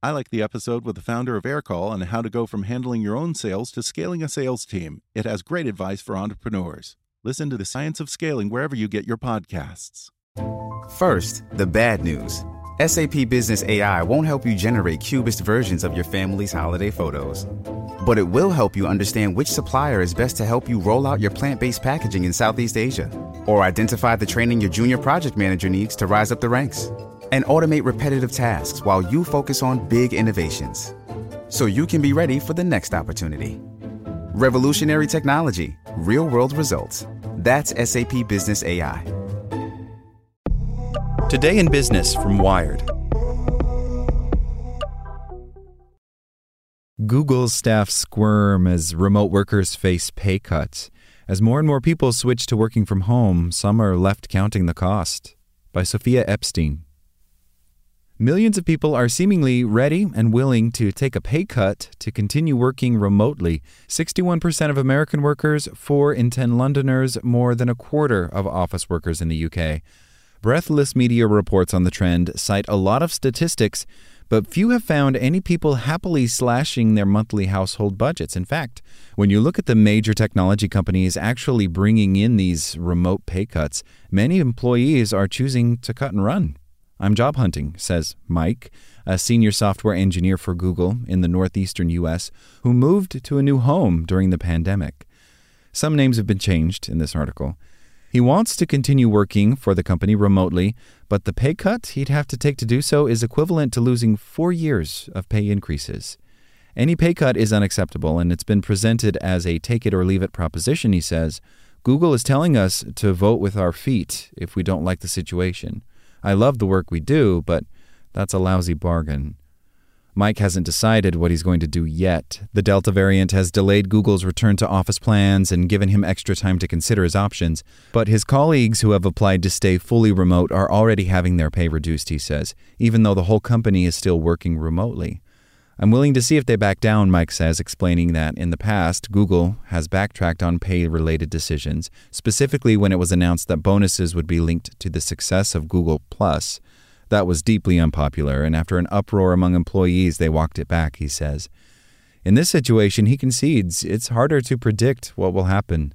I like the episode with the founder of Aircall on how to go from handling your own sales to scaling a sales team. It has great advice for entrepreneurs. Listen to the science of scaling wherever you get your podcasts. First, the bad news SAP Business AI won't help you generate cubist versions of your family's holiday photos. But it will help you understand which supplier is best to help you roll out your plant based packaging in Southeast Asia, or identify the training your junior project manager needs to rise up the ranks, and automate repetitive tasks while you focus on big innovations. So you can be ready for the next opportunity. Revolutionary technology, real world results. That's SAP Business AI. Today in Business from Wired. Google's staff squirm as remote workers face pay cuts. As more and more people switch to working from home, some are left counting the cost. By Sophia Epstein. Millions of people are seemingly ready and willing to take a pay cut to continue working remotely. 61% of American workers, 4 in 10 Londoners, more than a quarter of office workers in the UK. Breathless Media reports on the trend cite a lot of statistics, but few have found any people happily slashing their monthly household budgets. In fact, when you look at the major technology companies actually bringing in these remote pay cuts, many employees are choosing to cut and run. I'm job hunting, says Mike, a senior software engineer for Google in the northeastern U.S., who moved to a new home during the pandemic. Some names have been changed in this article. He wants to continue working for the company remotely, but the pay cut he'd have to take to do so is equivalent to losing four years of pay increases. Any pay cut is unacceptable, and it's been presented as a take it or leave it proposition, he says. Google is telling us to vote with our feet if we don't like the situation. I love the work we do, but that's a lousy bargain. Mike hasn't decided what he's going to do yet. The Delta variant has delayed Google's return to office plans and given him extra time to consider his options. But his colleagues who have applied to stay fully remote are already having their pay reduced, he says, even though the whole company is still working remotely. I'm willing to see if they back down, Mike says, explaining that in the past, Google has backtracked on pay related decisions, specifically when it was announced that bonuses would be linked to the success of Google Plus. That was deeply unpopular, and after an uproar among employees, they walked it back, he says. In this situation, he concedes it's harder to predict what will happen.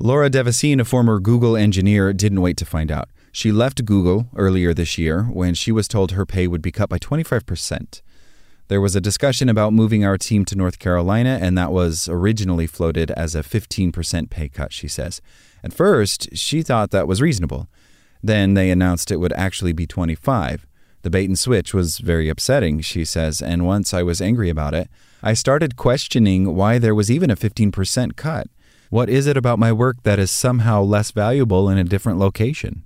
Laura de Vesine, a former Google engineer, didn't wait to find out. She left Google earlier this year when she was told her pay would be cut by 25%. There was a discussion about moving our team to North Carolina, and that was originally floated as a 15% pay cut, she says. At first, she thought that was reasonable. Then they announced it would actually be 25. The bait and switch was very upsetting, she says, and once I was angry about it, I started questioning why there was even a 15% cut. What is it about my work that is somehow less valuable in a different location?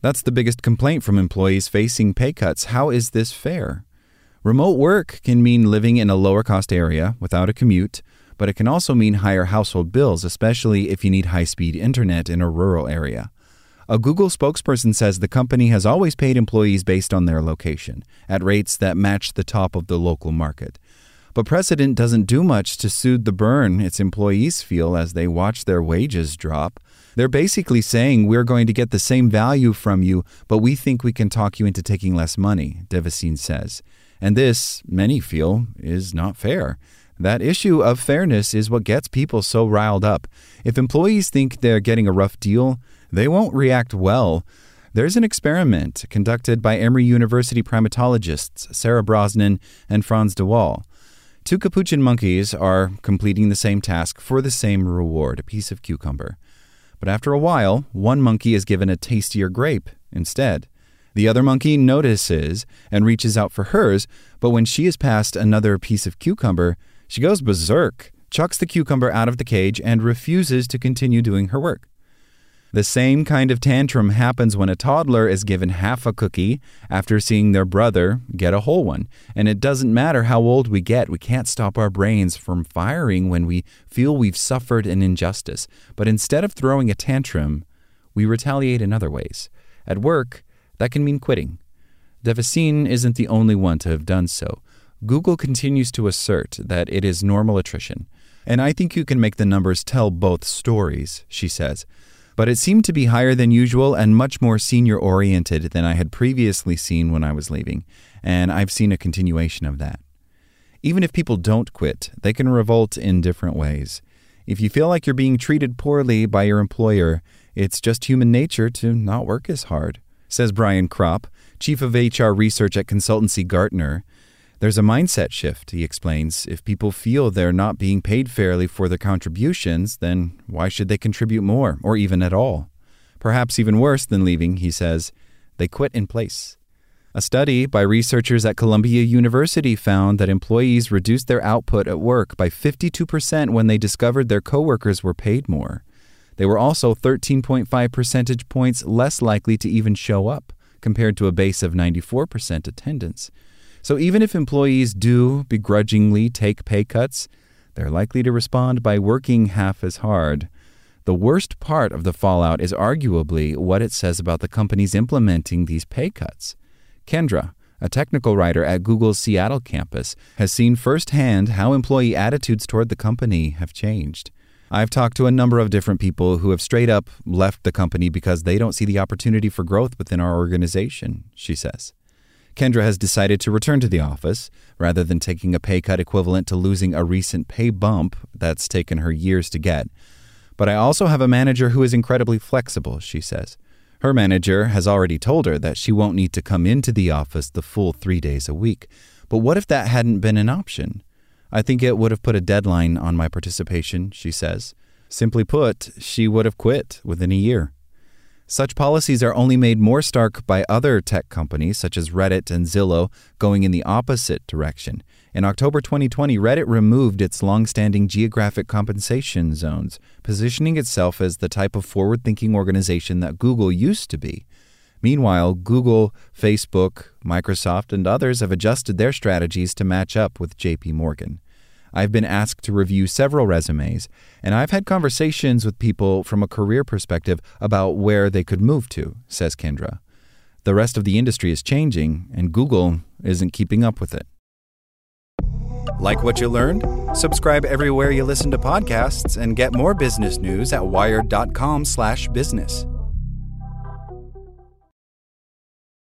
That's the biggest complaint from employees facing pay cuts. How is this fair? Remote work can mean living in a lower cost area without a commute, but it can also mean higher household bills, especially if you need high speed internet in a rural area. A Google spokesperson says the company has always paid employees based on their location, at rates that match the top of the local market. But precedent doesn't do much to soothe the burn its employees feel as they watch their wages drop. They're basically saying, We're going to get the same value from you, but we think we can talk you into taking less money, de Vesine says. And this, many feel, is not fair. That issue of fairness is what gets people so riled up. If employees think they're getting a rough deal, they won't react well. There's an experiment conducted by Emory University primatologists Sarah Brosnan and Frans de Waal. Two capuchin monkeys are completing the same task for the same reward, a piece of cucumber. But after a while, one monkey is given a tastier grape instead. The other monkey notices and reaches out for hers, but when she is passed another piece of cucumber, she goes berserk, chucks the cucumber out of the cage, and refuses to continue doing her work. The same kind of tantrum happens when a toddler is given half a cookie after seeing their brother get a whole one. And it doesn't matter how old we get, we can't stop our brains from firing when we feel we've suffered an injustice. But instead of throwing a tantrum, we retaliate in other ways. At work, that can mean quitting. de Vesine isn't the only one to have done so. Google continues to assert that it is normal attrition. And I think you can make the numbers tell both stories, she says but it seemed to be higher than usual and much more senior oriented than I had previously seen when I was leaving, and I've seen a continuation of that. Even if people don't quit, they can revolt in different ways. If you feel like you're being treated poorly by your employer, it's just human nature to not work as hard, says Brian Kropp, chief of HR research at consultancy Gartner, there's a mindset shift, he explains. If people feel they're not being paid fairly for their contributions, then why should they contribute more, or even at all? Perhaps even worse than leaving, he says, they quit in place. A study by researchers at Columbia University found that employees reduced their output at work by 52% when they discovered their coworkers were paid more. They were also 13.5 percentage points less likely to even show up, compared to a base of 94% attendance. So even if employees do begrudgingly take pay cuts, they're likely to respond by working half as hard. The worst part of the fallout is arguably what it says about the companies implementing these pay cuts. Kendra, a technical writer at Google's Seattle campus, has seen firsthand how employee attitudes toward the company have changed. I've talked to a number of different people who have straight up left the company because they don't see the opportunity for growth within our organization, she says. Kendra has decided to return to the office rather than taking a pay cut equivalent to losing a recent pay bump that's taken her years to get. But I also have a manager who is incredibly flexible, she says. Her manager has already told her that she won't need to come into the office the full three days a week. But what if that hadn't been an option? I think it would have put a deadline on my participation, she says. Simply put, she would have quit within a year. Such policies are only made more stark by other tech companies such as Reddit and Zillow going in the opposite direction. In October 2020, Reddit removed its long-standing geographic compensation zones, positioning itself as the type of forward-thinking organization that Google used to be. Meanwhile, Google, Facebook, Microsoft, and others have adjusted their strategies to match up with JP Morgan. I've been asked to review several resumes, and I've had conversations with people from a career perspective about where they could move to, says Kendra. The rest of the industry is changing, and Google isn't keeping up with it. Like what you learned? Subscribe everywhere you listen to podcasts and get more business news at wired.com/business.